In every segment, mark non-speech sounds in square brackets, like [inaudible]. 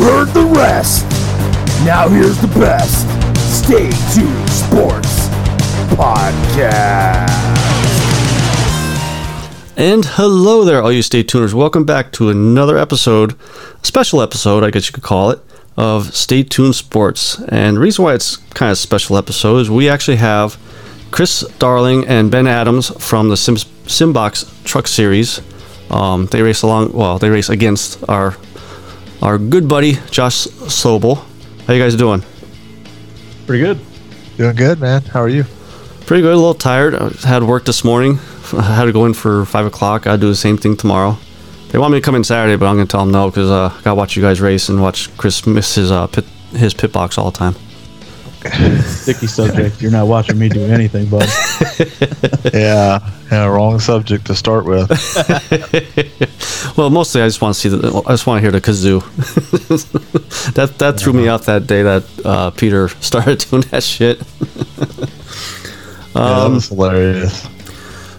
heard the rest. Now here's the best. Stay tuned sports podcast. And hello there, all you stay tuners. Welcome back to another episode, a special episode, I guess you could call it, of Stay Tuned Sports. And the reason why it's kind of special episode is we actually have Chris Darling and Ben Adams from the Sim- Simbox Truck Series. Um, they race along, well, they race against our our good buddy Josh Sobel. How you guys doing? Pretty good. Doing good, man. How are you? Pretty good. A little tired. I had work this morning. I had to go in for five o'clock. I'll do the same thing tomorrow. They want me to come in Saturday, but I'm gonna tell them no because uh, I gotta watch you guys race and watch Chris miss his uh, pit his pit box all the time. [laughs] Sticky subject. You're not watching me do anything, bud. [laughs] Yeah, yeah. Wrong subject to start with. [laughs] Well, mostly I just want to see the. I just want to hear the kazoo. that that threw me off that day that uh, Peter started doing that shit. yeah, that was hilarious.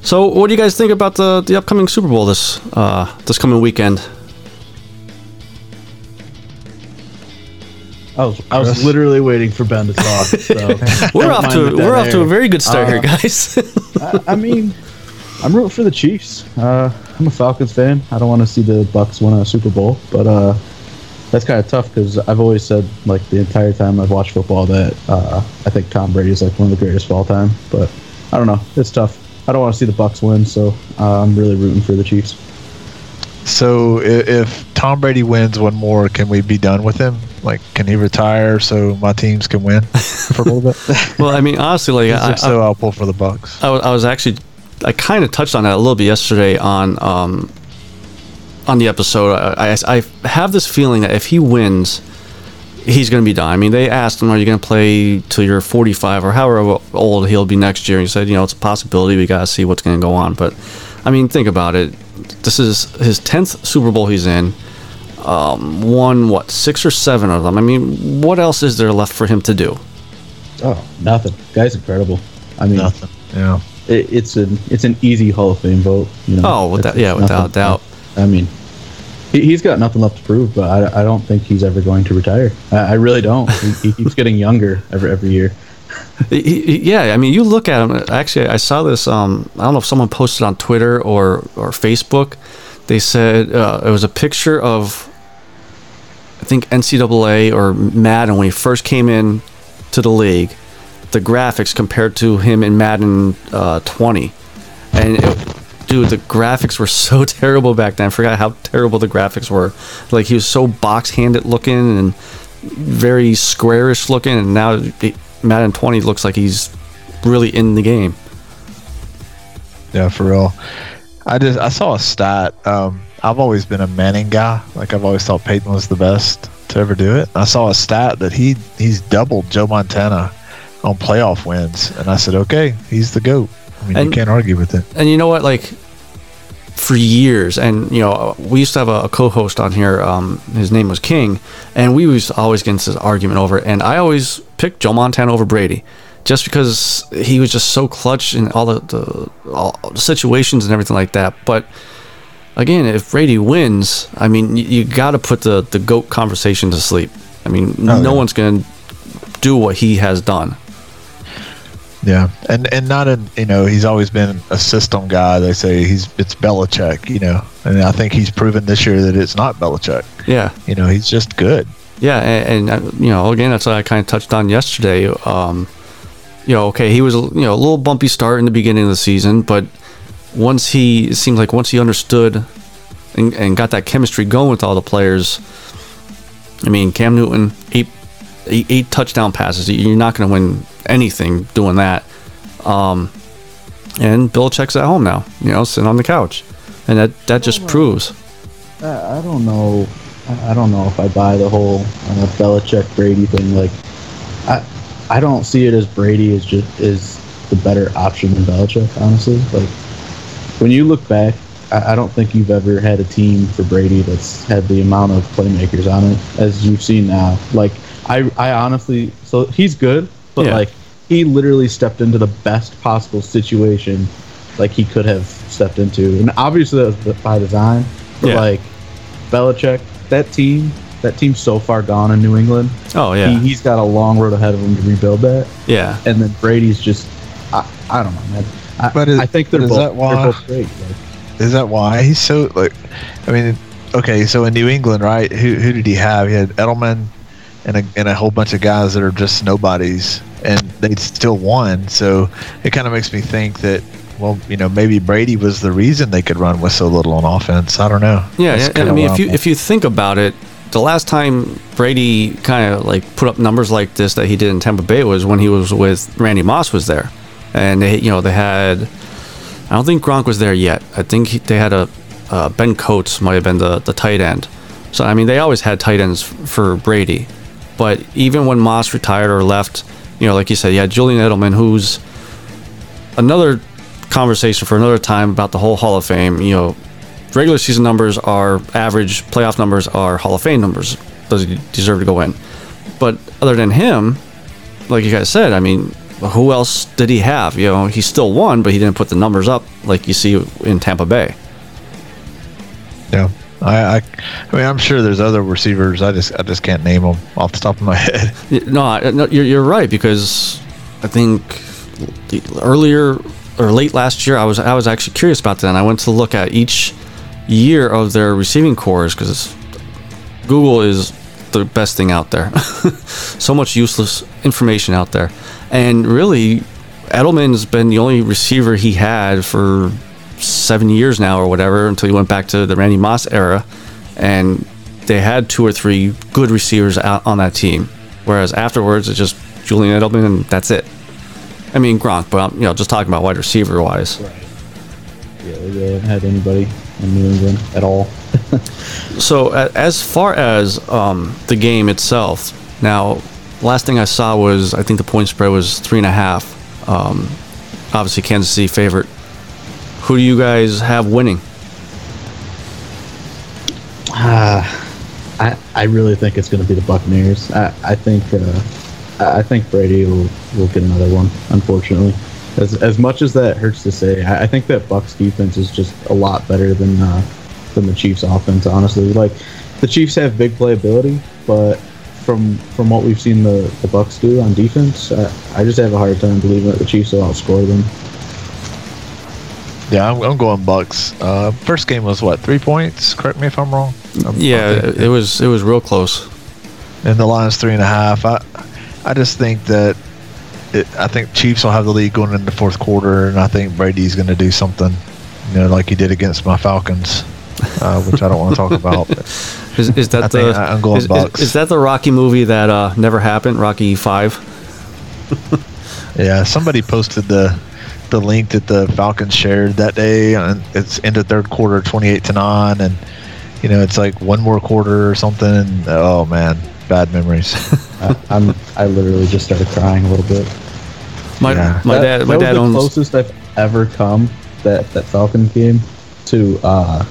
So, what do you guys think about the the upcoming Super Bowl this uh, this coming weekend? I was I was literally waiting for Ben to talk. [laughs] So We're off to the we're off to a very good start here, Uh, guys. [laughs] I, I mean, I'm rooting for the Chiefs. Uh, I'm a Falcons fan. I don't want to see the Bucks win a Super Bowl, but uh, that's kind of tough because I've always said like the entire time I've watched football that uh, I think Tom Brady is like one of the greatest of all time. But I don't know. It's tough. I don't want to see the Bucks win, so uh, I'm really rooting for the Chiefs. So, if Tom Brady wins one more, can we be done with him? Like, can he retire so my teams can win for a little bit? [laughs] well, I mean, honestly, like I, if so, I'll pull for the Bucks. I, was, I was actually I kind of touched on that a little bit yesterday on um, on the episode. I, I, I have this feeling that if he wins, he's going to be done. I mean, they asked him, "Are you going to play till you're 45 or however old he'll be next year?" And he said, "You know, it's a possibility. We got to see what's going to go on." But I mean, think about it. This is his 10th Super Bowl he's in. Um, won what six or seven of them. I mean, what else is there left for him to do? Oh, nothing. Guy's incredible. I mean, Nothing. Yeah. it, it's an it's an easy Hall of Fame vote. You know. Oh, without- It's yeah, without nothing- doubt. I mean, he, he's got nothing left to prove, but I, I don't think he's ever going to retire. I, I really don't. He, he [laughs] keeps getting younger every every year. He- he- yeah, I mean, you look at him. Actually, I saw this. Um, I don't know if someone posted on Twitter or or Facebook. They said uh, it was a picture of, I think NCAA or Madden when he first came in to the league. The graphics compared to him in Madden uh, 20, and it, dude, the graphics were [laughs] so terrible back then. I forgot how terrible the graphics were. Like he was so box-handed looking and very squarish looking, and now it, Madden 20 looks like he's really in the game. Yeah, for real. I just I saw a stat. Um, I've always been a Manning guy. Like I've always thought Peyton was the best to ever do it. I saw a stat that he he's doubled Joe Montana on playoff wins, and I said, okay, he's the goat. I mean, you can't argue with it. And you know what? Like for years, and you know, we used to have a, a co-host on here. Um, his name was King, and we was always getting this argument over it. And I always picked Joe Montana over Brady, just because he was just so clutch in all the, the all the situations and everything like that. But again, if Brady wins, I mean, you, you got to put the the goat conversation to sleep. I mean, no yeah. one's going to do what he has done. Yeah, and and not in you know he's always been a system guy. They say he's it's Belichick, you know, and I think he's proven this year that it's not Belichick. Yeah. You know, he's just good. Yeah, and, and uh, you know, again, that's what I kind of touched on yesterday. Um, you know, okay, he was you know a little bumpy start in the beginning of the season, but once he it seems like once he understood and, and got that chemistry going with all the players. I mean, Cam Newton eight eight, eight touchdown passes. You're not going to win anything doing that. Um, and Belichick's at home now, you know, sitting on the couch, and that that just proves. I, I don't know. I I don't know if I buy the whole uh, Belichick Brady thing. Like, I I don't see it as Brady is just is the better option than Belichick. Honestly, like when you look back, I, I don't think you've ever had a team for Brady that's had the amount of playmakers on it as you've seen now. Like, I I honestly, so he's good, but Yeah. like he literally stepped into the best possible situation like he could have stepped into, and obviously that was by design. But Yeah. like Belichick, that team that team's so far gone in New England. Oh yeah, He, he's got a long road ahead of him to rebuild that. yeah. And then Brady's just, I, I don't know, man. I, But is- I think they're but is both, that why- they're both great. Like, Is that why he's so like? I mean, okay, so in New England, right? Who who did he have? He had Edelman and a and a whole bunch of guys that are just nobodies, and they still won. So it kind of makes me think that. Well, you know, maybe Brady was the reason they could run with so little on offense. I don't know. Yeah, That's and- kinda I mean, if you if you think about it, the last time Brady kind of like put up numbers like this that he did in Tampa Bay was when he was with Randy Moss was there, and they you know they had, I don't think Gronk was there yet. I think he, they had a uh, Ben Coates might have been the the tight end. So I mean, they always had tight ends f- for Brady, but even when Moss retired or left, you know, like you said, had Julian Edelman, who's another conversation for another time about the whole Hall of Fame. You know, regular season numbers are average, playoff numbers are Hall of Fame numbers. Does he deserve to go in? But other than him, like you guys said, I mean, who else did he have? You know, he still won, but he didn't put the numbers up like you see in Tampa Bay. Yeah, I, I, I mean, I'm sure there's other receivers. I just, I just can't name them off the top of my [laughs] head. No, I- no you're, you're right because I think earlier or late last year, I was I was actually curious about that. And I went to look at each year of their receiving cores because Google is the best thing out there. [laughs] so much useless information out there, and really, Edelman's been the only receiver he had for seven years now or whatever until he went back to the Randy Moss era, and they had two or three good receivers out on that team. Whereas afterwards, it's just Julian Edelman and that's it. I mean Gronk, but I'm, you know, just talking about wide receiver wise. yeah, they haven't had anybody in New England at all. [laughs] So as far as um, the game itself, now last thing I saw was I think the point spread was three and a half. Um, obviously, Kansas City favorite. Who do you guys have winning? Ah, I I really think it's going to be the Buccaneers. I I think uh, I think Brady will will get another one. Unfortunately, as as much as that hurts to say, I, I think that Bucks defense is just a lot better than uh, than the Chiefs offense. Honestly, like the Chiefs have big playability, but from from what we've seen the the Bucks do on defense, I, I just have a hard time believing that the Chiefs will outscore them. Yeah, I'm, I'm going Bucks. Uh, first game was what three points? Correct me if I'm wrong. I'm- Yeah, I think- it was it was real close. and the line's three and a half. I, I just think that it, I think Chiefs will have the lead going into the fourth quarter, and I think Brady's going to do something, you know, like he did against my Falcons, uh, which I don't want to talk about. [laughs] Is, is that I the think I- I'm going is, is- Bucks. is that the Rocky movie that uh, never happened? Rocky Five. [laughs] Yeah, somebody posted the the link that the Falcons shared that day, and it's into third quarter, twenty eight to nine, and you know it's like one more quarter or something. And, oh man, bad memories. [laughs] I, I'm I literally just started crying a little bit. My Yeah. my That- dad my that dad was owns the closest I've ever come that that Falcons game to uh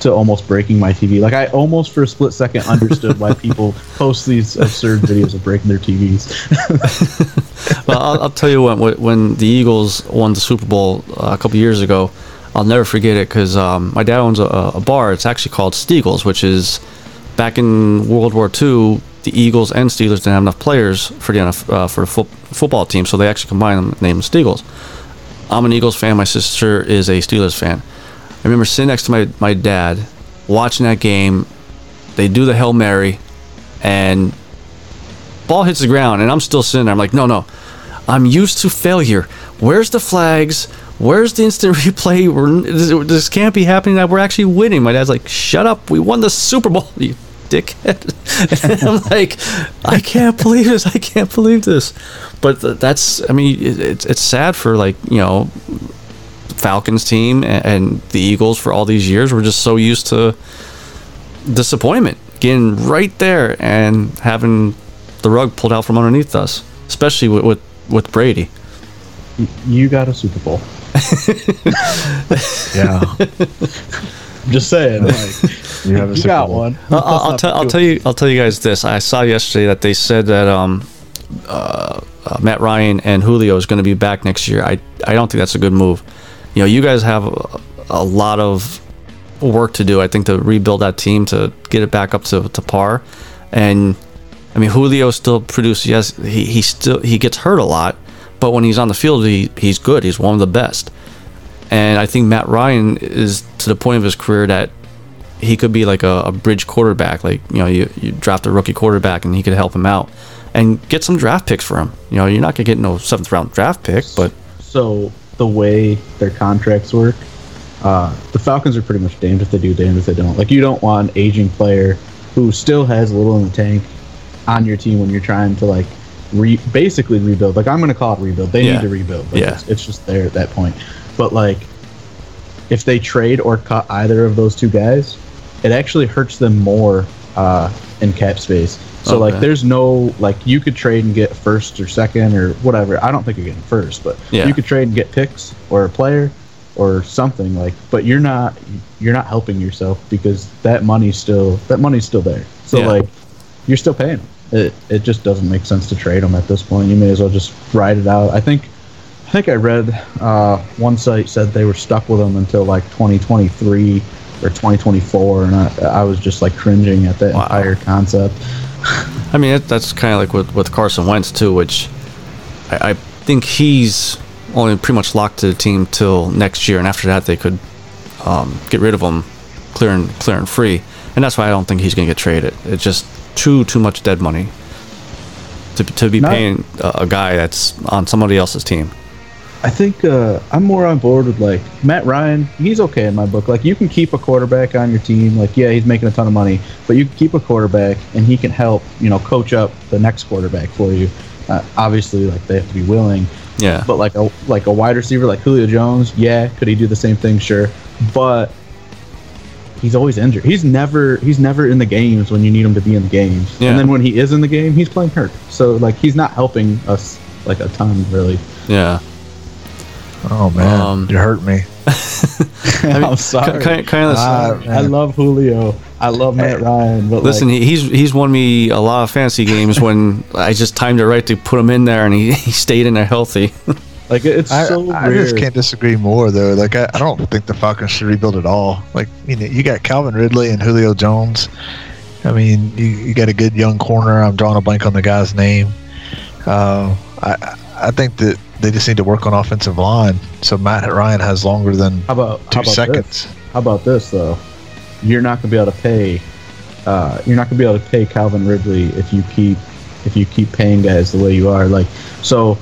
to almost breaking my TV. Like I almost for a split second understood why [laughs] people post these absurd videos of breaking their TVs. [laughs] well, I'll, I'll tell you. When, when the Eagles won the Super Bowl uh, a couple years ago, I'll never forget it because um, my dad owns a, a bar. It's actually called Steagles, which is back in World War II. The Eagles and Steelers didn't have enough players for the uh, for the fo- football team, so they actually combined them, named Steagles. I'm an Eagles fan. My sister is a Steelers fan. Remember sitting next to my, my dad, watching that game. They do the Hail Mary, and ball hits the ground, and I'm still sitting there. I'm like, no, no, I'm used to failure. Where's the flags? Where's the instant [laughs] replay? We're, this, this can't be happening. That we're actually winning. My dad's like, shut up. We won the Super Bowl, [laughs] you dickhead. And [laughs] I'm like, I can't believe this. I can't believe this. But th- that's, I mean, it, it's it's sad for like you know, Falcons team and, and the Eagles for all these years. We're just so used to disappointment, getting right there and having the rug pulled out from underneath us, especially with with, with Brady. you got a Super Bowl. [laughs] yeah, I'm just saying. Like, you have a you got one. I'll, I'll, I'll tell I'll tell you I'll tell you guys this. I saw yesterday that they said that um, uh, uh, Matt Ryan and Julio is going to be back next year. I I don't think that's a good move. You know, you guys have a, a lot of work to do. I think to rebuild that team to get it back up to, to par. And I mean, Julio still produces. Yes, he, he still he gets hurt a lot, but when he's on the field, he, he's good. He's one of the best. And I think Matt Ryan is to the point of his career that he could be like a, a bridge quarterback. Like you know, you, you draft a rookie quarterback and he could help him out and get some draft picks for him. You know, you're not gonna get no seventh round draft pick, but So the way their contracts work, uh, the Falcons are pretty much damned if they do, damned if they don't. Like you don't want an aging player who still has a little in the tank on your team when you're trying to like re- basically rebuild. Like I'm going to call it rebuild. They Yeah. need to rebuild. Like, Yeah. it's, it's just there at that point. But like if they trade or cut either of those two guys, it actually hurts them more uh, in cap space. So like there's no like you could trade and get first or second or whatever. I don't think you're getting first, but Yeah. you could trade and get picks or a player or something like but you're not you're not helping yourself because that money's still that money's still there. So Yeah. like you're still paying. It it just doesn't make sense to trade them at this point. You may as well just ride it out. I think I think I read uh, one site said they were stuck with them until like 2023 or 2024, and I, I was just like cringing at that Wow. entire concept. I mean it, that's kind of like with with Carson Wentz too, which I, I think he's only pretty much locked to the team till next year, and after that they could um, get rid of him, clear and clear and free, and that's why I don't think he's gonna get traded. It's just too too much dead money to to be paying a, a guy that's on somebody else's team. I think uh, I'm more on board with like Matt Ryan. He's okay in my book. Like you can keep a quarterback on your team. Like yeah, he's making a ton of money, but you can keep a quarterback and he can help you know coach up the next quarterback for you. Uh, obviously, like they have to be willing. Yeah, But like a like a wide receiver like Julio Jones, yeah, could he do the same thing? Sure, but he's always injured. He's never he's never in the games when you need him to be in the games. Yeah. And then when he is in the game, he's playing hurt. So like he's not helping us like a ton really. yeah. Oh man, Um, you hurt me. [laughs] I'm sorry. Kind, kind of. Ah, I love Julio. I love Matt Ryan. But Listen, like, he's he's won me a lot of fantasy games when [laughs] I just timed it right to put him in there, and he, [laughs] he stayed in there healthy. like it's I, so I weird. just can't disagree more though. Like I, I don't think the Falcons should rebuild at all. Like you know, you got Calvin Ridley and Julio Jones. I mean, you, you got a good young corner. I'm drawing a blank on the guy's name. Uh, I I think that they just need to work on offensive line. So Matt Ryan has longer than How about two how about seconds. This? How about this though? You're not gonna be able to pay. Uh, you're not gonna be able to pay Calvin Ridley if you keep if you keep paying guys the way you are. Like so,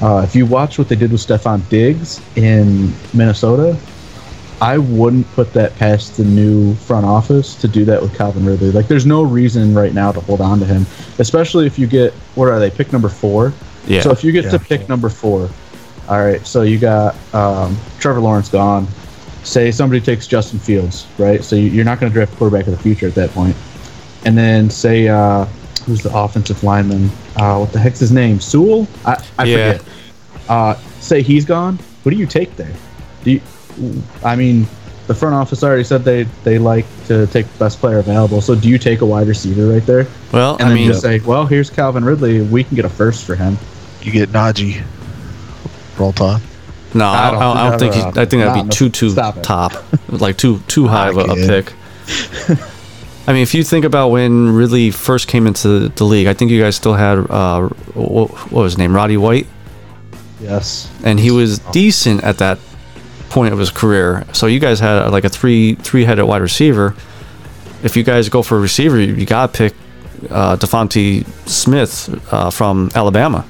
uh, if you watch what they did with Stefon Diggs in Minnesota, I wouldn't put that past the new front office to do that with Calvin Ridley. Like, there's no reason right now to hold on to him, especially if you get what are they pick number four. Yeah. So if you get Yeah. to pick number four, all right. So you got um, Trevor Lawrence gone. Say somebody takes Justin Fields, right? So you- you're not going to draft a quarterback of the future at that point. And then say uh, who's the offensive lineman? Uh, what the heck's his name? Sewell? I, I Yeah. forget. Uh, say he's gone. What do you take there? Do you, I mean, the front office already said they they like to take the best player available. So do you take a wide receiver right there? well, And I then mean, just say, well, here's Calvin Ridley. We can get a first for him. You get Najee. Roll Tide. no, I I don't, don't I don't think think. that- He's, I think that'd be too too top, [laughs] like too too high of a, a pick. I mean, if you think about when Ridley first came into the league, I think you guys still had uh, what, what was his name, Roddy White, Yes. and he was decent at that point of his career. So you guys had like a three three headed wide receiver. If you guys go for a receiver, you, you gotta pick uh, DeVonta Smith uh, from Alabama,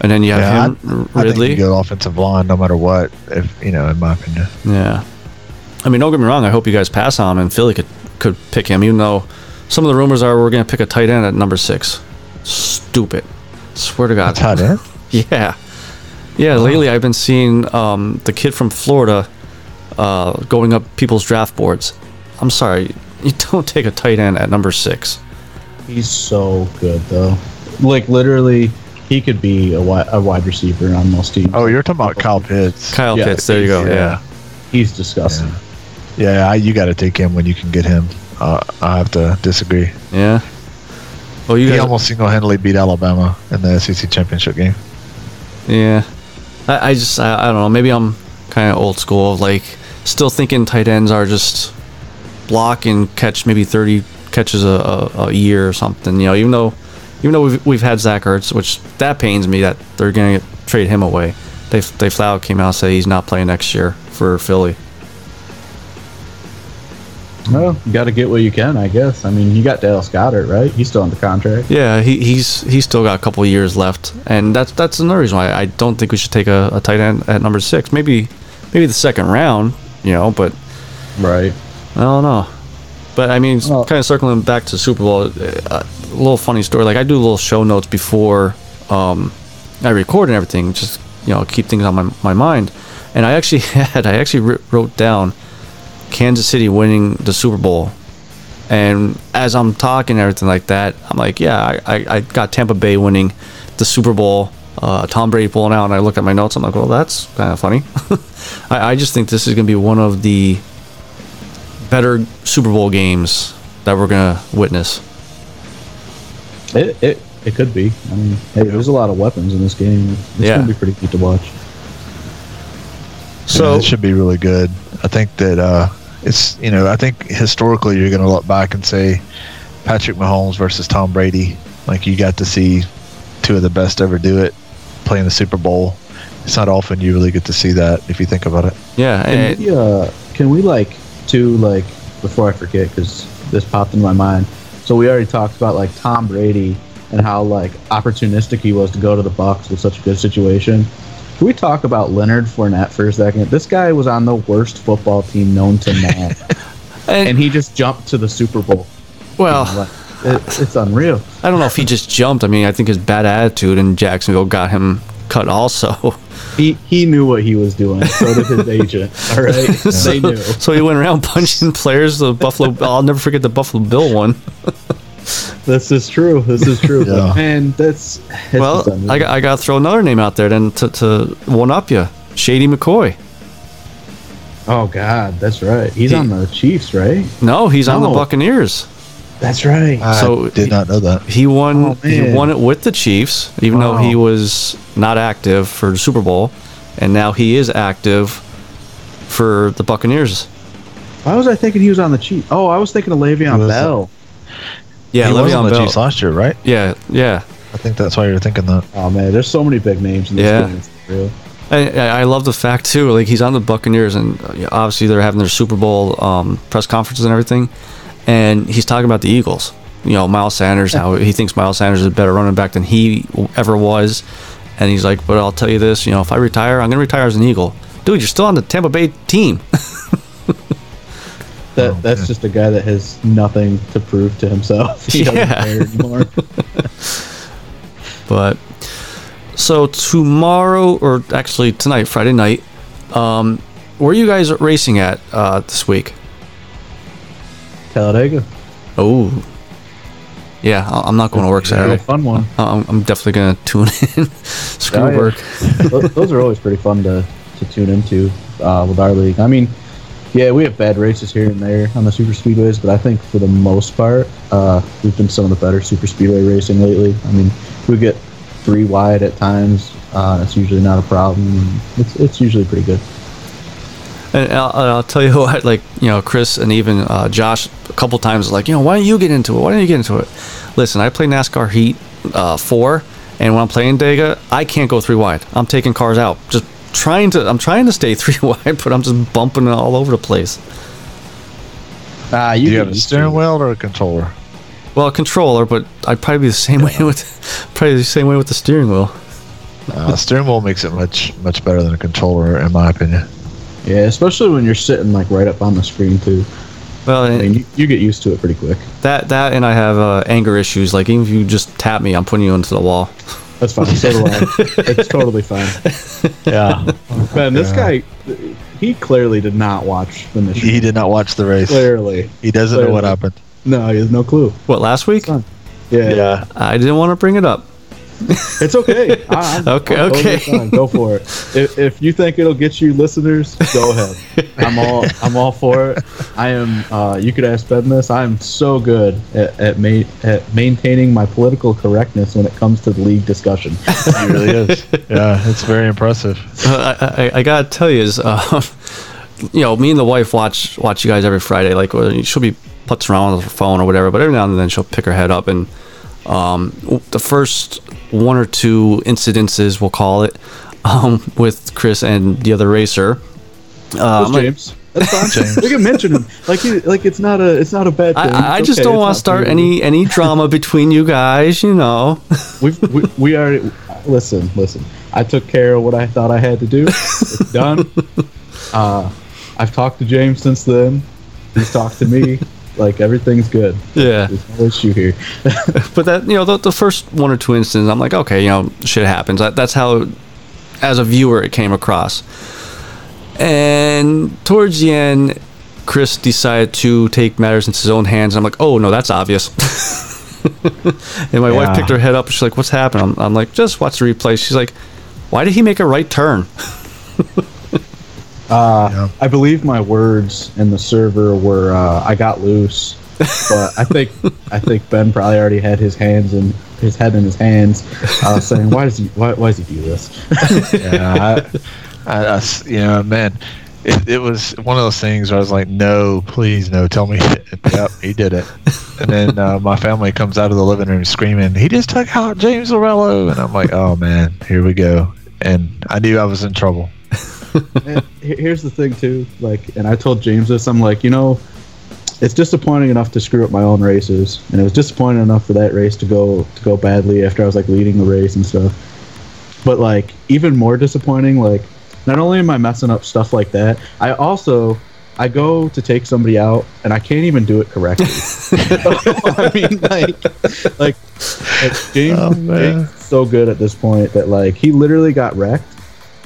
and then you have Yeah, him, I think Ridley. you go offensive line no matter what. If you know, in my opinion. Yeah. I mean, don't get me wrong. I hope you guys pass on him and Philly could, could pick him, even though some of the rumors are we're going to pick a tight end at number six. Stupid. Swear to God. A tight end. [laughs] Yeah. Yeah, lately I've been seeing um, the kid from Florida uh, going up people's draft boards. I'm sorry. [laughs] You don't take a tight end at number six. He's so good though. Like literally, he could be a wide, a wide receiver on most teams. Oh, you're talking about Kyle Pitts. Kyle Yeah, Pitts, there you go. yeah. Yeah. he's disgusting. Yeah, I, you got to take him when you can get him. Uh, I have to disagree. Yeah. Well, you He guys, almost single-handedly beat Alabama in the SEC championship game. Yeah, I, I just I, I don't know. Maybe I'm kind of old school. Like still thinking tight ends are just block and catch maybe 30 catches a, a, a year or something. You know, even though even though we've, we've had Zach Ertz, which that pains me that they're going to trade him away. They they flat out came out and say he's not playing next year for Philly. Well, you got to get what you can, I guess. I mean, you got Dallas Goedert, right? He's still on the contract. Yeah, he, he's he's still got a couple of years left, and that's that's another reason why I don't think we should take a, a tight end at number six. Maybe maybe the second round, you know, but Right. I don't know. But I mean, Well- kind of circling back to Super Bowl, uh, a little funny story. Like I do little show notes before um, I record and everything, just you know, keep things on my, my mind. And I actually [laughs] had, I actually wrote down Kansas City winning the Super Bowl. And as I'm talking everything like that, I'm like, yeah, I, I, I got Tampa Bay winning the Super Bowl. Uh, Tom Brady pulling out, and I look at my notes. I'm like, well, that's kind of funny. [laughs] I, I just think this is going to be one of the better Super Bowl games that we're gonna witness. It, it it could be. I mean, hey, there's a lot of weapons in this game. It's Yeah. going to be pretty neat to watch. So it should be really good. I think that uh, it's you know I think historically you're going to look back and say Patrick Mahomes versus Tom Brady. Like you got to see two of the best ever do it playing the Super Bowl. It's not often you really get to see that if you think about it. yeah, Can and, we, uh, can we like to like before I forget because this popped into my mind. So we already talked about like Tom Brady and how like opportunistic he was to go to the Bucks with such a good situation. Can we talk about Leonard Fournette for a second? This guy was on the worst football team known to man, [laughs] and, and he just jumped to the Super Bowl. well, Like, it, it's unreal. I don't know if he just jumped. I mean, I think his bad attitude in Jacksonville got him cut. Also, [laughs] He he knew what he was doing. So did his [laughs] agent. All right, they knew. [laughs] so he went around punching players. The Buffalo, I'll never forget the Buffalo Bill one. This is true. This is true. Yeah. But man, that's it's Well, unreal. I, got- I got to throw another name out there then to, to one up you, Shady McCoy. Oh God, that's right. He's He- on the Chiefs, right? No, he's on the Buccaneers. That's right. I So did not know that. He won. Oh, he won it with the Chiefs, even though he was not active for the Super Bowl, and now he is active for the Buccaneers. Why was I thinking he was on the Chiefs? Oh, I was thinking of Le'Veon was Bell. Yeah, he was Le'Veon on the Bell. Chiefs last year, right? Yeah, yeah. I think that's why you're thinking that. Oh man, there's so many big names in this Yeah. game. It's. I, I I love the fact too. Like he's on the Buccaneers, and uh, obviously they're having their Super Bowl um, press conferences and everything, and he's talking about the Eagles. You know, Miles Sanders. How he thinks Miles Sanders is a better running back than he ever was, and he's like, "But I'll tell you this. You know, if I retire, I'm gonna retire as an Eagle." Dude, you're still on the Tampa Bay team. [laughs] That Oh, that's man. just a guy that has nothing to prove to himself. [laughs] He doesn't Yeah. care anymore. [laughs] But so tomorrow, or actually tonight, Friday night, um, where are you guys racing at uh, this week? Talladega. Oh, yeah, I- I'm not going to work Real Saturday. fun one. I'm, I'm definitely gonna tune in. [laughs] Screw Oh, yeah. work. Tho- Those are always pretty fun to, to tune into uh, with our league. I mean, yeah, we have bad races here and there on the super speedways, but I think for the most part, uh, we've been some of the better super speedway racing lately. I mean, we get three wide at times. Uh, it's usually not a problem. It's it's usually pretty good. And I'll, I'll tell you [laughs] what, like you know, Chris and even uh, Josh a couple times, like you know, why don't you get into it? Why don't you get into it? Listen, I play NASCAR Heat uh, four, and when I'm playing Dega, I can't go three wide. I'm taking cars out, just trying to. I'm trying to stay [laughs] three wide, but I'm just bumping it all over the place. Ah, Do you, you have a steering wheel or a controller? Well, a controller, but I'd probably be the same way with [laughs] probably the same way with the steering wheel. Uh, steering wheel makes it much much better than a controller, in my opinion. Yeah, especially when you're sitting like right up on the screen too. Well, I mean, you, you get used to it pretty quick. that that and I have uh, anger issues. Like even if you just tap me, I'm putting you into the wall. That's fine. So do I. [laughs] it's totally fine. [laughs] Yeah, Man, this guy, he clearly did not watch the mission. he did not watch the race. Clearly, He doesn't know what happened. no, he has no clue. What last week? Fine. Yeah, I didn't want to bring it up. [laughs] it's okay. I, I'm, [laughs] Okay, I'm okay. Go for it. If, if you think it'll get you listeners, go ahead. [laughs] I'm all I'm all for it. I am. Uh, you could ask Ben this. I am so good at at, ma- at maintaining my political correctness when it comes to the league discussion. He really is. Yeah, it's very impressive. Uh, I, I, I gotta tell you is, uh, you know, me and the wife watch watch you guys every Friday. Like uh, she'll be putts around on her phone or whatever, but every now and then she'll pick her head up and um, the first one or two incidences, we'll call it, um, with Chris and the other racer. Uh, James. That's fine. [laughs] we can mention him. Like, he, like it's not a, it's not a bad thing. I, I just okay. don't want to start for any any drama between you guys, you know. [laughs] We've, we, we already listen, listen. I took care of what I thought I had to do. It's done. [laughs] Uh, I've talked to James since then. He's talked to me. Like everything's good. Yeah. There's no issue here. [laughs] but that you know the, the first one or two instances i'm like okay you know shit happens. That, that's how as a viewer it came across. And towards the end chris decided to take matters into his own hands. And i'm like oh no that's obvious. [laughs] And my wife picked her head up. And she's like what's happening I'm, I'm like just watch the replay. She's like why did he make a right turn [laughs] Uh, I believe my words in the server were uh, "I got loose," but I think I think Ben probably already had his hands in his head in his hands, uh, saying, "Why does he? Why, why does he do this?" [laughs] yeah, I, I, I know, man, it, it was one of those things where I was like, no, please, no, tell me. [laughs] Yep, he did it. And then uh, my family comes out of the living room screaming, he just took out James Lorello. And I'm like, oh man, here we go. And I knew I was in trouble. And here's the thing too, like, and I told James this. I'm like, you know, it's disappointing enough to screw up my own races, and it was disappointing enough for that race to go to go badly after I was like leading the race and stuff. But like, even more disappointing, like, not only am I messing up stuff like that, I also I go to take somebody out and I can't even do it correctly. [laughs] [laughs] I mean, like, like, like James, Oh. James is so good at this point that like he literally got wrecked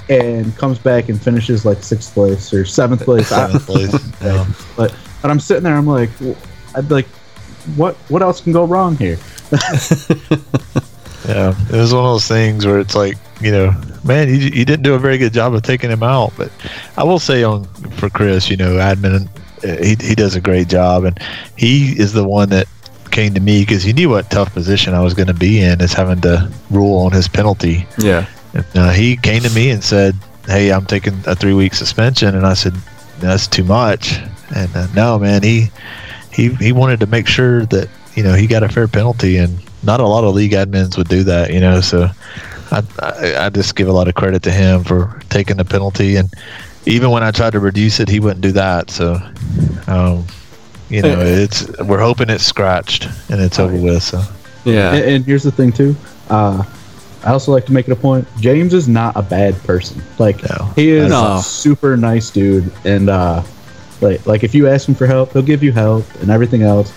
and comes back and finishes like sixth place or seventh place. Seventh place. Yeah. But but I'm sitting there, I'm like, w- I'd like, what what else can go wrong here? [laughs] Yeah, it was one of those things where it's like, you know, man, you, you didn't do a very good job of taking him out. But I will say on for Chris, you know, admin, uh, he he does a great job, and he is the one that came to me because he knew what tough position I was going to be in, is having to rule on his penalty. yeah And, uh, he came to me and said, "Hey, I'm taking a three week suspension," and I said, "That's too much." And uh, no, man, he he he wanted to make sure that you know he got a fair penalty, and not a lot of league admins would do that, you know. So I I, I just give a lot of credit to him for taking the penalty, and even when I tried to reduce it, he wouldn't do that. So. Um, you know, it's we're hoping it's scratched and it's over with. So yeah And, and here's the thing too. Uh, I also like to make it a point. James is not a bad person. Like No. he is No. a super nice dude, and uh, like like if you ask him for help, he'll give you help and everything else.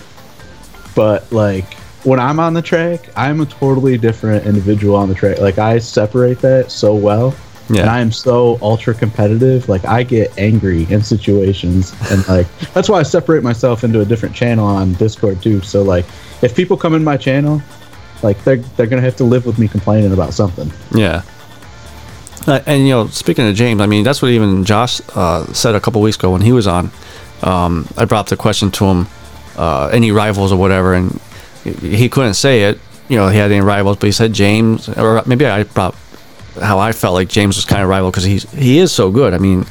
But like when I'm on the track, I'm a totally different individual on the track. Like I separate that so well. Yeah. And I am so ultra competitive. Like I get angry in situations, and like [laughs] that's why I separate myself into a different channel on Discord too. So like, if people come in my channel, like they're they're gonna have to live with me complaining about something. Yeah. Uh, and you know, speaking of James, I mean that's what even Josh uh, said a couple weeks ago when he was on. Um, I brought up the question to him, uh, any rivals or whatever, and he- he couldn't say it. You know, he had any rivals, but he said James, or maybe I brought how I felt like James was kind of rival because he's he is so good. I mean,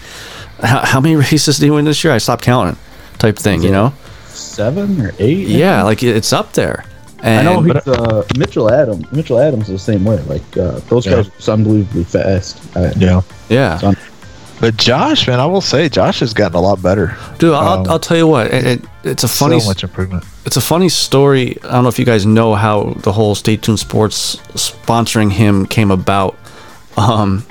how, how many [laughs] races did he win this year? I stopped counting, type thing. You know? Seven or eight? Yeah, like it's up there. I know he's uh, Mitchell Adams. Mitchell Adams is the same way. Like uh, those Yeah. guys are unbelievably fast. Uh, yeah. yeah. So- But Josh, man, I will say Josh has gotten a lot better. Dude, I'll, Um, I'll tell you what. It, it, it's a funny. so much improvement. it's a funny story. I don't know if you guys know how the whole Stay Tuned Sports sponsoring him came about. Um,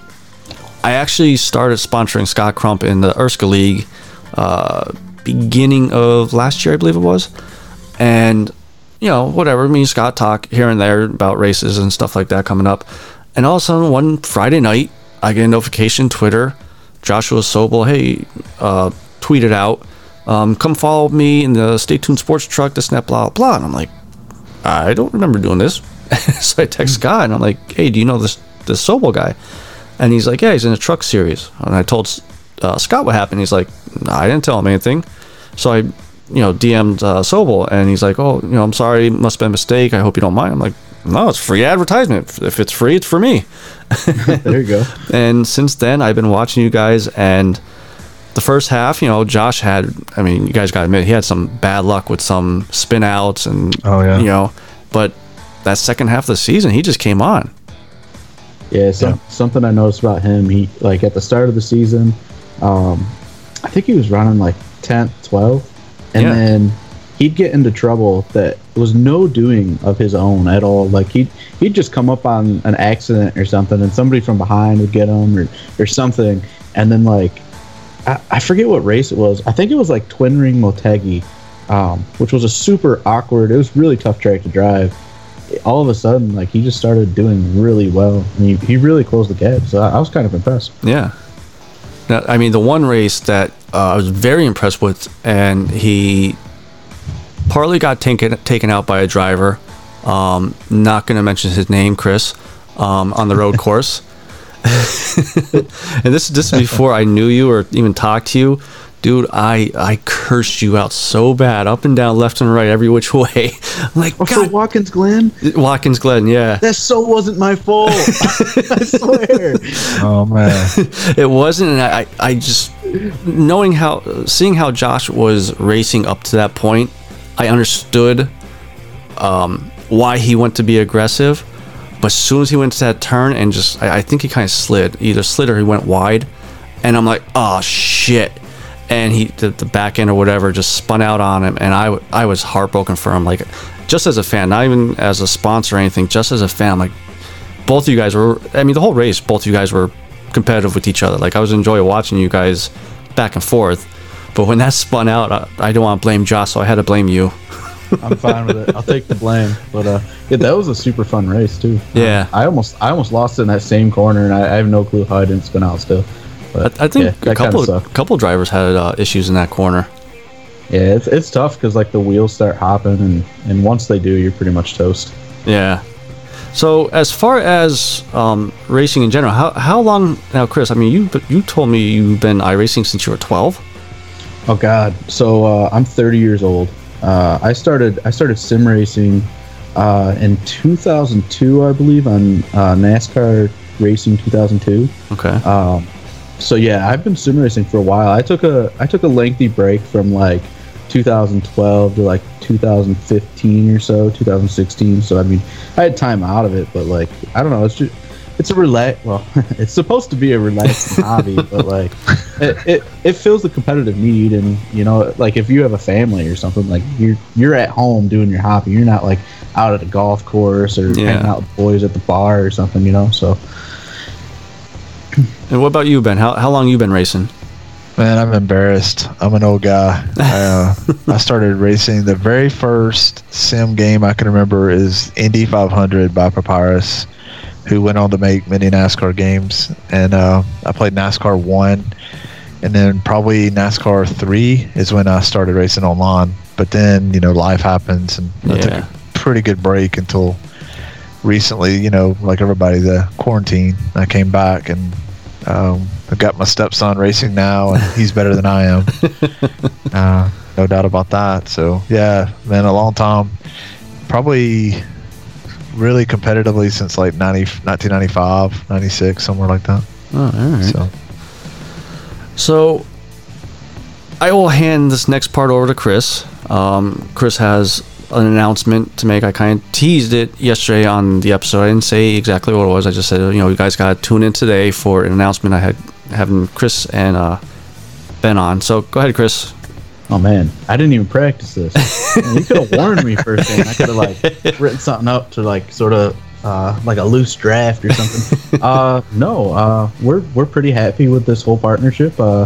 I actually started sponsoring Scott Crump in the Erska League uh, beginning of last year, I believe it was. And, you know, whatever, me and Scott talk here and there about races and stuff like that coming up. And all of a sudden, one Friday night, I get a notification, Twitter, Joshua Sobel, hey, uh, tweeted out, um, come follow me in the Stay Tuned Sports truck, and that, blah, blah. And I'm like, I don't remember doing this. [laughs] so I text Scott and I'm like, hey, do you know this this Sobel guy? And he's like, yeah, he's in a truck series. And I told uh, Scott what happened. He's like, I didn't tell him anything. So I, you know, DM'd uh, Sobel and he's like, oh, you know, I'm sorry, must have been a mistake. I hope you don't mind. I'm like, no, it's free advertisement. If it's free, it's for me. [laughs] there you go. And since then, I've been watching you guys, and the first half, you know, Josh had. I mean, you guys got to admit he had some bad luck with some spin outs and Oh, yeah. you know, but that second half of the season, he just came on. Yeah, some, Yeah. something I noticed about him, he like at the start of the season, um, I think he was running like 10th, 12th, and Yeah. then he'd get into trouble that was no doing of his own at all. Like he'd he'd just come up on an accident or something, and somebody from behind would get him or or something, and then like I, I forget what race it was. I think it was like Twin Ring Motegi, um, which was a super awkward. It was really tough track to drive all of a sudden, like he just started doing really well. And he, he really closed the gap. So I, I was kind of impressed. Yeah. Now, I mean, the one race that uh, I was very impressed with, and he partly got taken taken out by a driver. Um, not going to mention his name, Chris, um, on the road [laughs] course. [laughs] and this this is before I knew you or even talked to you, dude. I I cursed you out so bad, up and down, left and right, every which [laughs] way. I'm like, Oh, for God, Watkins Glen, Watkins Glen, yeah. that so wasn't my fault. [laughs] I swear. Oh man. [laughs] it wasn't and I, I just knowing how seeing how josh was racing up to that point i understood um, why he went to be aggressive but as soon as he went to that turn and just i, I think he kind of slid either slid or he went wide and i'm like oh shit and he the, the back end or whatever just spun out on him and I, I was heartbroken for him like just as a fan not even as a sponsor or anything just as a fan I'm like both of you guys were I mean the whole race both of you guys were competitive with each other like I was enjoying watching you guys back and forth but when that spun out I, I don't want to blame Josh so I had to blame you I'm fine with it. I'll take the blame. But uh, yeah, that was a super fun race too. Yeah. I almost I almost lost in that same corner, and I, I have no clue how I didn't spin out still. But I, I think yeah, a couple sucked. couple drivers had uh, issues in that corner Yeah, it's it's tough because like the wheels start hopping, and and once they do, you're pretty much toast. yeah so as far as um, racing in general how, how long now Chris I mean you you told me you've been iRacing since you were 12 Oh God! So uh, I'm 30 years old. Uh, I started I started sim racing uh, in 2002, I believe, on uh, NASCAR Racing 2002. okay Um, so yeah, I've been sim racing for a while. I took a I took a lengthy break from like 2012 to like 2015 or so, 2016. So I mean, I had time out of it, but like I don't know, it's just it's a relax. Well, [laughs] it's supposed to be a relaxing [laughs] hobby, but like it, it it fills the competitive need, and you know, like if you have a family or something, like you're you're at home doing your hobby. You're not like out at a golf course or Yeah. hanging out with boys at the bar or something, you know. So and what about you Ben how, how long you been racing Man, I'm embarrassed. I'm an old guy. I, uh, [laughs] I started racing. The very first sim game I can remember is Indy 500 by Papyrus, who went on to make many NASCAR games. And uh, I played NASCAR 1. And then probably NASCAR 3 is when I started racing online. But then, you know, life happens. And I took a pretty good break until recently, you know, like everybody, the quarantine. I came back and um, I've got my stepson racing now, and he's better than I am. [laughs] uh, no doubt about that. So yeah, man, a long time. Probably really competitively since like 90, 1995, 96, somewhere like that. oh, all right So So I will hand this next part over to Chris. Um, Chris has an announcement to make. I kind of teased it yesterday on the episode. I didn't say exactly what it was. I just said, you know, you guys got to tune in today for an announcement. I had having Chris and uh, Ben on. So go ahead, Chris. Oh man, I didn't even practice this. Man, [laughs] you could have warned me first thing. I could have like written something up to like sort of uh, like a loose draft or something. [laughs] uh, no, uh, we're we're pretty happy with this whole partnership. Uh,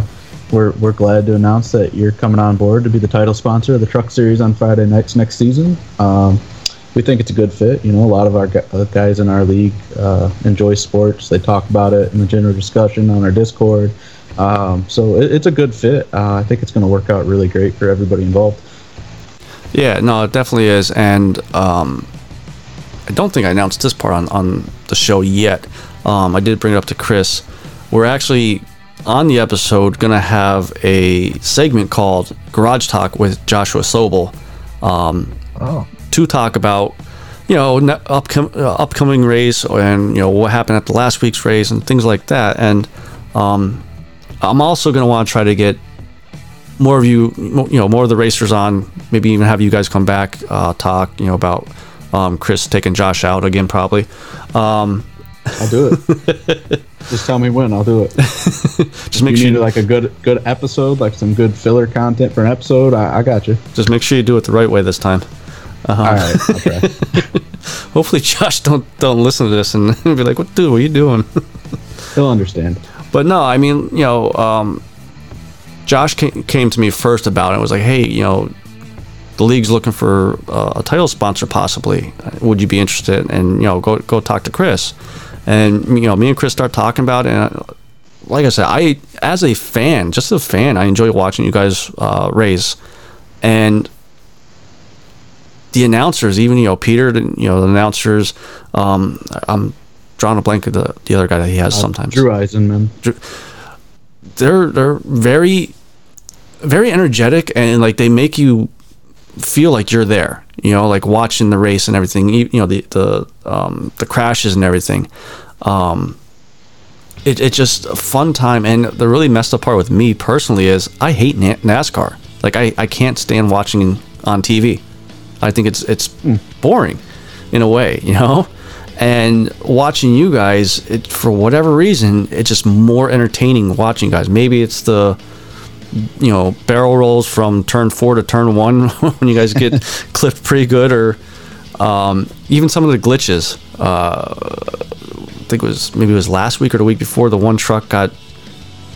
we're we're glad to announce that you're coming on board to be the title sponsor of the Truck Series on Friday nights next season. Um, we think it's a good fit. You know, a lot of our uh, guys in our league uh, enjoy sports. They talk about it in the general discussion on our Discord. Um, so it, it's a good fit. Uh, I think it's going to work out really great for everybody involved. Yeah, no, it definitely is. And um, I don't think I announced this part on, on the show yet. Um, I did bring it up to Chris. We're actually on the episode going to have a segment called Garage Talk with Joshua Sobel um, oh, to talk about, you know, upcom- uh, upcoming race and, you know, what happened at the last week's race and things like that. And um, I'm also going to want to try to get more of you, you know, more of the racers on. Maybe even have you guys come back, uh, talk, you know, about um, Chris taking Josh out again, probably. Um, I'll do it. [laughs] Just tell me when. I'll do it. [laughs] just make you sure you, like a good good episode, like some good filler content for an episode. I, I got you. just make sure you do it the right way this time. Uh-huh. All right. Okay. [laughs] Hopefully, Josh don't don't listen to this and be like, "What, dude? What are you doing?" He'll understand. But no, I mean, you know, um, Josh came, came to me first about it. It was like, hey, you know, the league's looking for uh, a title sponsor, possibly. Would you be interested? And you know, go go talk to Chris. And you know, me and Chris start talking about it. And uh, like I said, I as a fan, just a fan, I enjoy watching you guys uh, race. And the announcers, even you know Peter, the- you know the announcers. Um, I'm drawing a blank of the the other guy that he has sometimes Drew Eisenman. they're they're very very energetic and like they make you feel like you're there you know like watching the race and everything you, you know the the um the crashes and everything um it, it's just a fun time. And the really messed up part with me personally is i hate Na- NASCAR. Like i i can't stand watching on tv i think it's it's boring in a way you know? And watching you guys it, for whatever reason it's just more entertaining watching guys. Maybe it's the you know barrel rolls from turn four to turn one [laughs] when you guys get [laughs] clipped pretty good or um, even some of the glitches uh, i think it was maybe it was last week or the week before the one truck got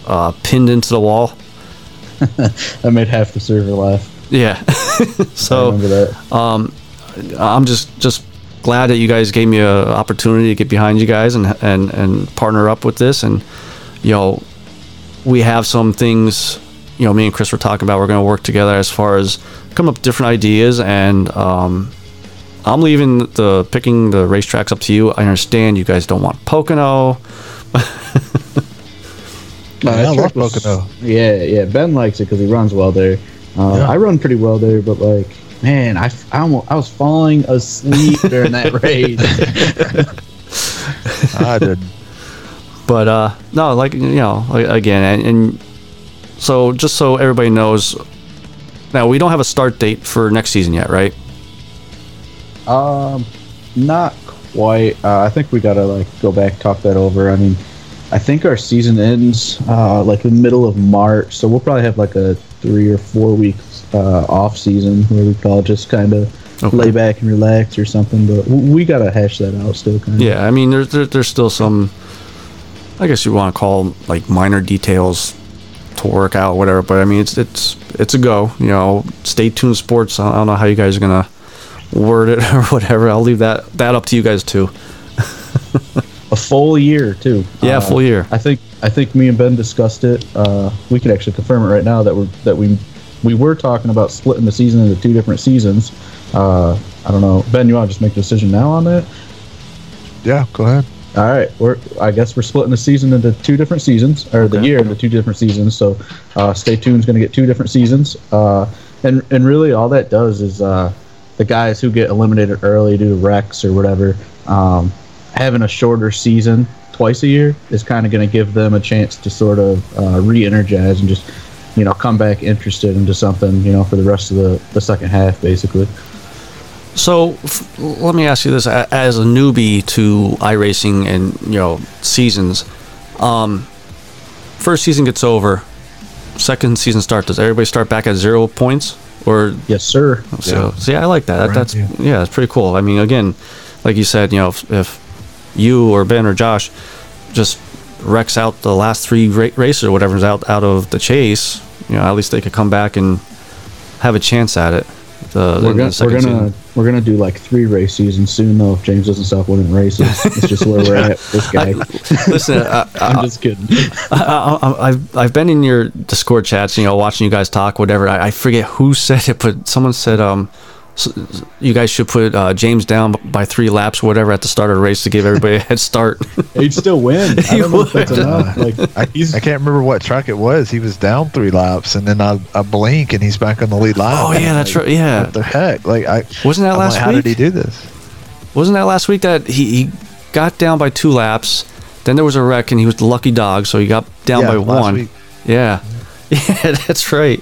uh, pinned into the wall [laughs] I made half the server laugh. yeah so that. I'm just just glad that you guys gave me an opportunity to get behind you guys and and and partner up with this and you know we have some things you know me and Chris were talking about we're going to work together as far as come up with different ideas and um I'm leaving the picking the racetracks up to you. I understand you guys don't want Pocono. No, [laughs] Yeah, I love track was- Pocono. Yeah, yeah. Ben likes it because he runs well there. Uh, Yeah. I run pretty well there, but like, man, I, I, almost, I was falling asleep during that [laughs] race. I didn't. But uh no, like you know, again and, and so just so everybody knows now we don't have a start date for next season yet, right? Um, not quite. Uh, I think we gotta like go back talk that over. I mean, I think our season ends uh, like the middle of March, so we'll probably have like a three or four weeks uh, off season where we all just kind of Okay. lay back and relax or something. But we gotta hash that out still. Kind of. Yeah, I mean, there's there, there's still some, I guess you want to call like minor details to work out, whatever. But I mean, it's it's it's a go. You know, stay tuned, sports. I don't know how you guys are gonna word it [laughs] or whatever. I'll leave that that up to you guys too. [laughs] a full year too. Yeah, Uh, full year. I think I think me and Ben discussed it. Uh, we could actually confirm it right now that we that we we were talking about splitting the season into two different seasons. Uh, I don't know, Ben. You want to just make a decision now on that? Yeah, go ahead. All right, we're I guess we're splitting the season into two different seasons, or the year into two different seasons. So uh, stay tuned. Is going to get two different seasons. Uh, and and really all that does is uh, the guys who get eliminated early due to wrecks or whatever, um, having a shorter season twice a year is kind of going to give them a chance to sort of uh, re-energize and just you know come back interested into something you know for the rest of the the second half basically. So f- let me ask you this: as a newbie to iRacing and you know seasons, um, first season gets over, second season starts. Does everybody start back at zero points, or Yes, sir. So see, I like that. that Right, that's yeah. yeah. it's pretty cool. I mean, again, like you said, you know, if, if you or Ben or Josh just wrecks out the last three ra- races or whatever's out out of the chase, you know, at least they could come back and have a chance at it. The, We're gonna, we're gonna season. we're gonna do like three race seasons soon though if James doesn't stop winning races. It's just where we're [laughs] at. This guy. Listen, I, I'm I, just kidding. I, I, I've I've been in your Discord chats, you know, watching you guys talk, whatever. I, I forget who said it, but someone said um, s you guys should put uh, James down by three laps, whatever, at the start of the race to give everybody a head start. [laughs] He'd still win. [laughs] I don't know if that's would. enough. [laughs] Like I, I can't remember what track it was. He was down three laps, and then I, I blink, and he's back on the lead line. oh yeah, that's right. Yeah, What the heck? Like I wasn't that I'm last like, how did he do this? Wasn't that last week that he, he got down by two laps? Then there was a wreck and he was the lucky dog, so he got down yeah, by last one. Week, Yeah, yeah, that's right.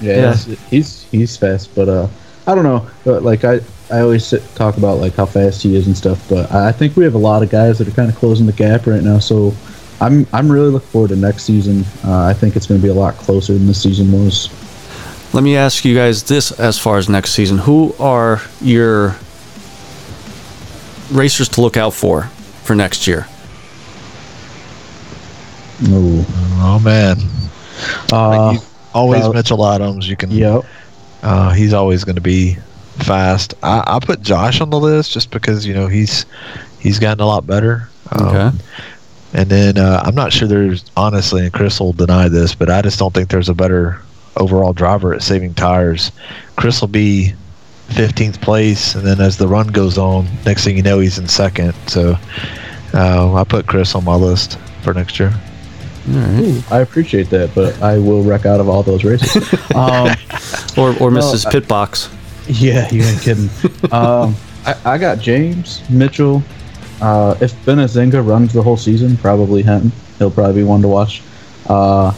Yeah, Yeah. He's, he's he's fast, but uh, I don't know. But like I, I always sit, talk about like how fast he is and stuff. But I I think we have a lot of guys that are kind of closing the gap right now. So I'm I'm really looking forward to next season. Uh, I think it's going to be a lot closer than this season was. Let me ask you guys this: as far as next season, who are your racers to look out for for next year? Ooh. Oh man, Uh, Like, you- always uh, Mitchell Adams. You can. yep. Uh, he's always going to be fast. I, I put Josh on the list just because you know he's he's gotten a lot better. Um, Okay. And then uh, I'm not sure there's honestly, and Chris will deny this, but I just don't think there's a better overall driver at saving tires. Chris will be 15th place, and then as the run goes on, next thing you know, he's in second. So uh, I put Chris on my list for next year. Right. I appreciate that, but I will wreck out of all those races. [laughs] um, Or or No, Mrs. I- Pitbox. Yeah, you ain't kidding. um, I, I got James Mitchell. Uh, if Benazinga runs the whole season, probably him. He'll probably be one to watch. Uh,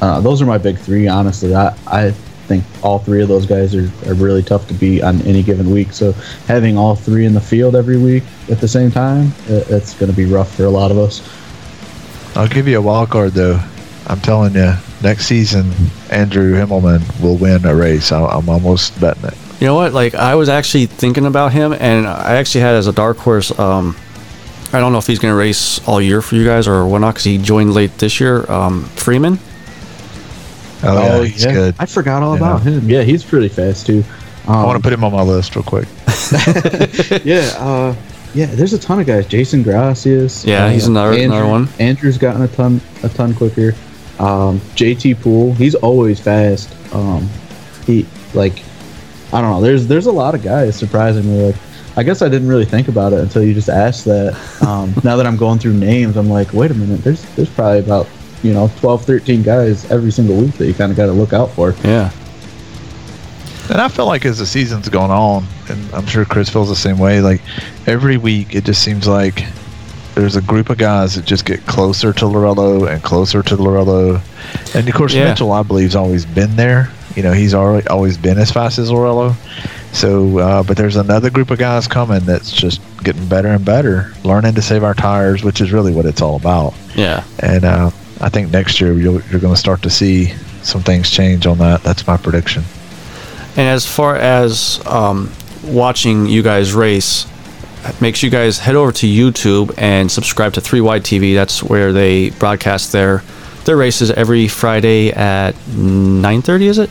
uh, those are my big three, honestly. I, I think all three of those guys are, are really tough to beat on any given week. So having all three in the field every week at the same time, it, it's going to be rough for a lot of us. I'll give you a wild card though. I'm telling you, next season Andrew Himmelman will win a race. I, I'm almost betting it. You know what? Like I was actually thinking about him, and I actually had as a dark horse. Um, I don't know if he's going to race all year for you guys or whatnot because he joined late this year. Um, Freeman. Oh, yeah, he's good. I forgot all Yeah. about him. Yeah, he's pretty fast too. Um, I want to put him on my list real quick. [laughs] yeah, uh, yeah. There's a ton of guys. Jason Gracias. Yeah, uh, he's another- another one. Andrew's gotten a ton, a ton quicker. Um, JT Poole, he's always fast. Um, he like, I don't know. There's there's a lot of guys. Surprisingly, like, I guess I didn't really think about it until you just asked that. Um, [laughs] now that I'm going through names, I'm like, wait a minute. There's there's probably about you know 12, 13 guys every single week that you kind of got to look out for. Yeah. And I feel like as the season's going on, and I'm sure Chris feels the same way, like every week it just seems like there's a group of guys that just get closer to Lorello and closer to Lorello. And of course, Yeah. Mitchell, I believe, has always been there. You know, he's already always been as fast as Lorello. So, uh, but there's another group of guys coming that's just getting better and better, learning to save our tires, which is really what it's all about. Yeah. And uh, I think next year you're going to start to see some things change on that. That's my prediction. And as far as um, watching you guys race, make sure you guys head over to YouTube and subscribe to 3 Wide TV. That's where they broadcast their their races every Friday at 9:30. Is it?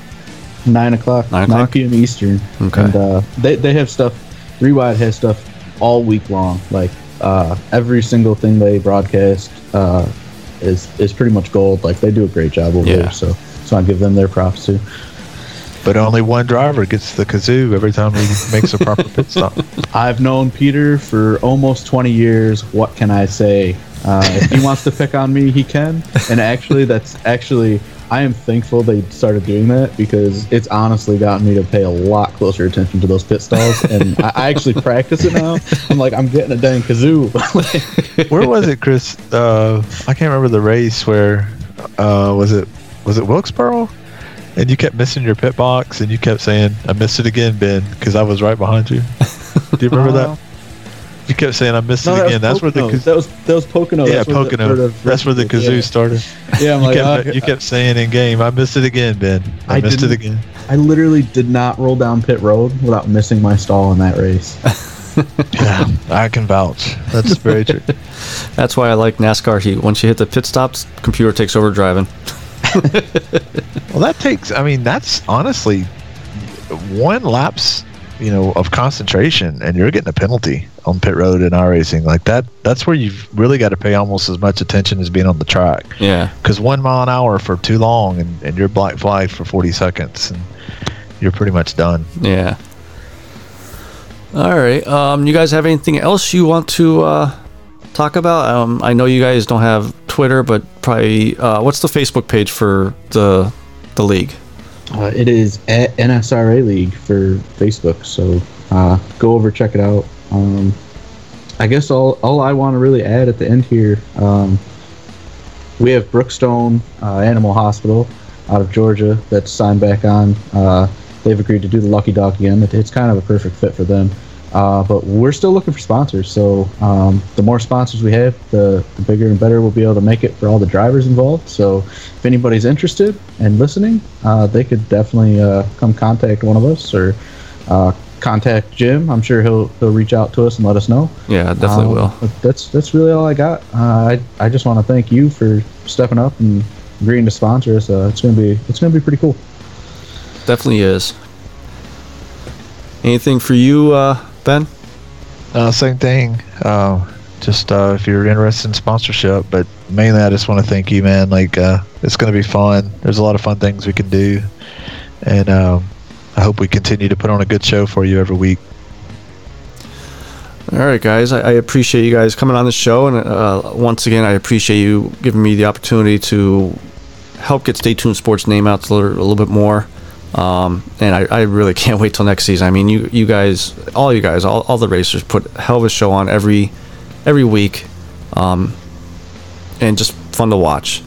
Nine o'clock. Nine o'clock. Nine, o'clock? p.m. Eastern. Okay. And uh, they they have stuff. Three Wide has stuff all week long. Like uh, every single thing they broadcast uh, is is pretty much gold. Like they do a great job over Yeah. there. So so I give them their props too. But only one driver gets the kazoo every time he makes a proper pit stop. [laughs] I've known Peter for almost 20 years. What can I say? Uh, if he wants to pick on me, he can. And actually, that's actually, I am thankful they started doing that because it's honestly gotten me to pay a lot closer attention to those pit stalls. And I, I actually practice it now. I'm like, I'm getting a dang kazoo. [laughs] Where was it, Chris? Uh, I can't remember the race where uh, was it? Was it Wilkesboro? And you kept missing your pit box, and you kept saying, "I missed it again, Ben," because I was right behind you. [laughs] Do you remember that? You kept saying, "I missed No, it that again." That's where the that was that was Pocono. yeah That's where the- Pocono. where the- That's where the kazoo yeah. started. Yeah, I'm You like, kept, uh, you kept saying in game, "I missed it again, Ben. I, I missed it again." I literally did not roll down pit road without missing my stall in that race. [laughs] Yeah, I can vouch. That's very true. [laughs] That's why I like NASCAR Heat. Once you hit the pit stops, computer takes over driving. [laughs] Well, that takes. I mean, that's honestly one lapse, you know, of concentration, and you're getting a penalty on pit road in our racing Like that. That's where you've really got to pay almost as much attention as being on the track. Yeah. Because one mile an hour for too long, and, and you're black flagged for 40 seconds, and you're pretty much done. Yeah. All right. Um, you guys have anything else you want to uh, talk about? Um, I know you guys don't have Twitter, but probably uh, what's the Facebook page for the the league? Uh, it is at NSRA League for Facebook, so uh, go over check it out. Um, I guess all all I want to really add at the end here, um, we have Brookstone uh, Animal Hospital out of Georgia that's signed back on. Uh, they've agreed to do the Lucky Dog again. It, it's kind of a perfect fit for them. Uh, but we're still looking for sponsors. So um, the more sponsors we have, the, the bigger and better we'll be able to make it for all the drivers involved. So if anybody's interested and listening, uh, they could definitely uh, come contact one of us or uh, contact Jim. I'm sure he'll he'll reach out to us and let us know. Yeah, definitely Um, will. but That's that's really all I got. Uh, I I just want to thank you for stepping up and agreeing to sponsor us. Uh, it's gonna be it's gonna be pretty cool. Definitely is. Anything for you, uh, Ben? Uh, same thing. Uh, just uh, if you're interested in sponsorship, but mainly I just want to thank you, man. Like uh, it's going to be fun. There's a lot of fun things we can do, and um, I hope we continue to put on a good show for you every week. All right, guys. I, I appreciate you guys coming on the show, and uh, once again, I appreciate you giving me the opportunity to help get Stay Tuned Sports name out a little, a little bit more. Um, and I, I really [laughs] can't wait till next season. I mean, you you guys, all you guys, all, all the racers put hell of a show on every every week, um, and just fun to watch.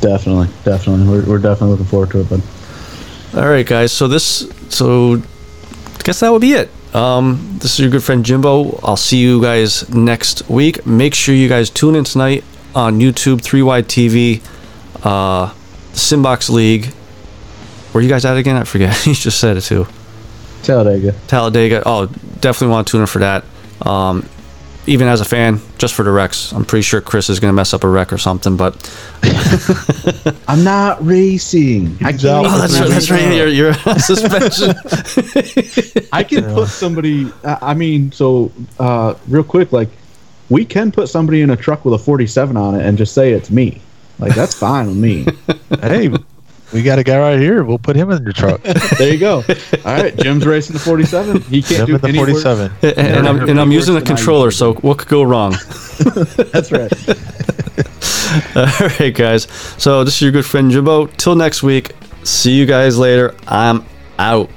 Definitely, definitely. We're, we're definitely looking forward to it. But All right, guys. So this, so I guess that would be it. Um, this is your good friend Jimbo. I'll see you guys next week. Make sure you guys tune in tonight on YouTube, 3Y TV, uh, Simbox League. Where you guys at again? I forget. [laughs] you just said it too. Talladega. Talladega. Oh, definitely want to tune in for that. Um, even as a fan, just for the wrecks. I'm pretty sure Chris is going to mess up a wreck or something, but [laughs] I'm not racing. I can't. oh, that's right. That's right. You're, you're on suspension. I can put somebody. I I mean, so uh, real quick, like we can put somebody in a truck with a 47 on it and just say it's me. Like that's fine with me. [laughs] hey, we got a guy right here. We'll put him in your truck. [laughs] There you go. All right, Jim's racing the 47. He can't Jim do in the any worse. 47. and, and I'm, and I'm using a controller, so what could go wrong? [laughs] That's right. All right, guys. So this is your good friend Jimbo. Till next week. See you guys later. I'm out.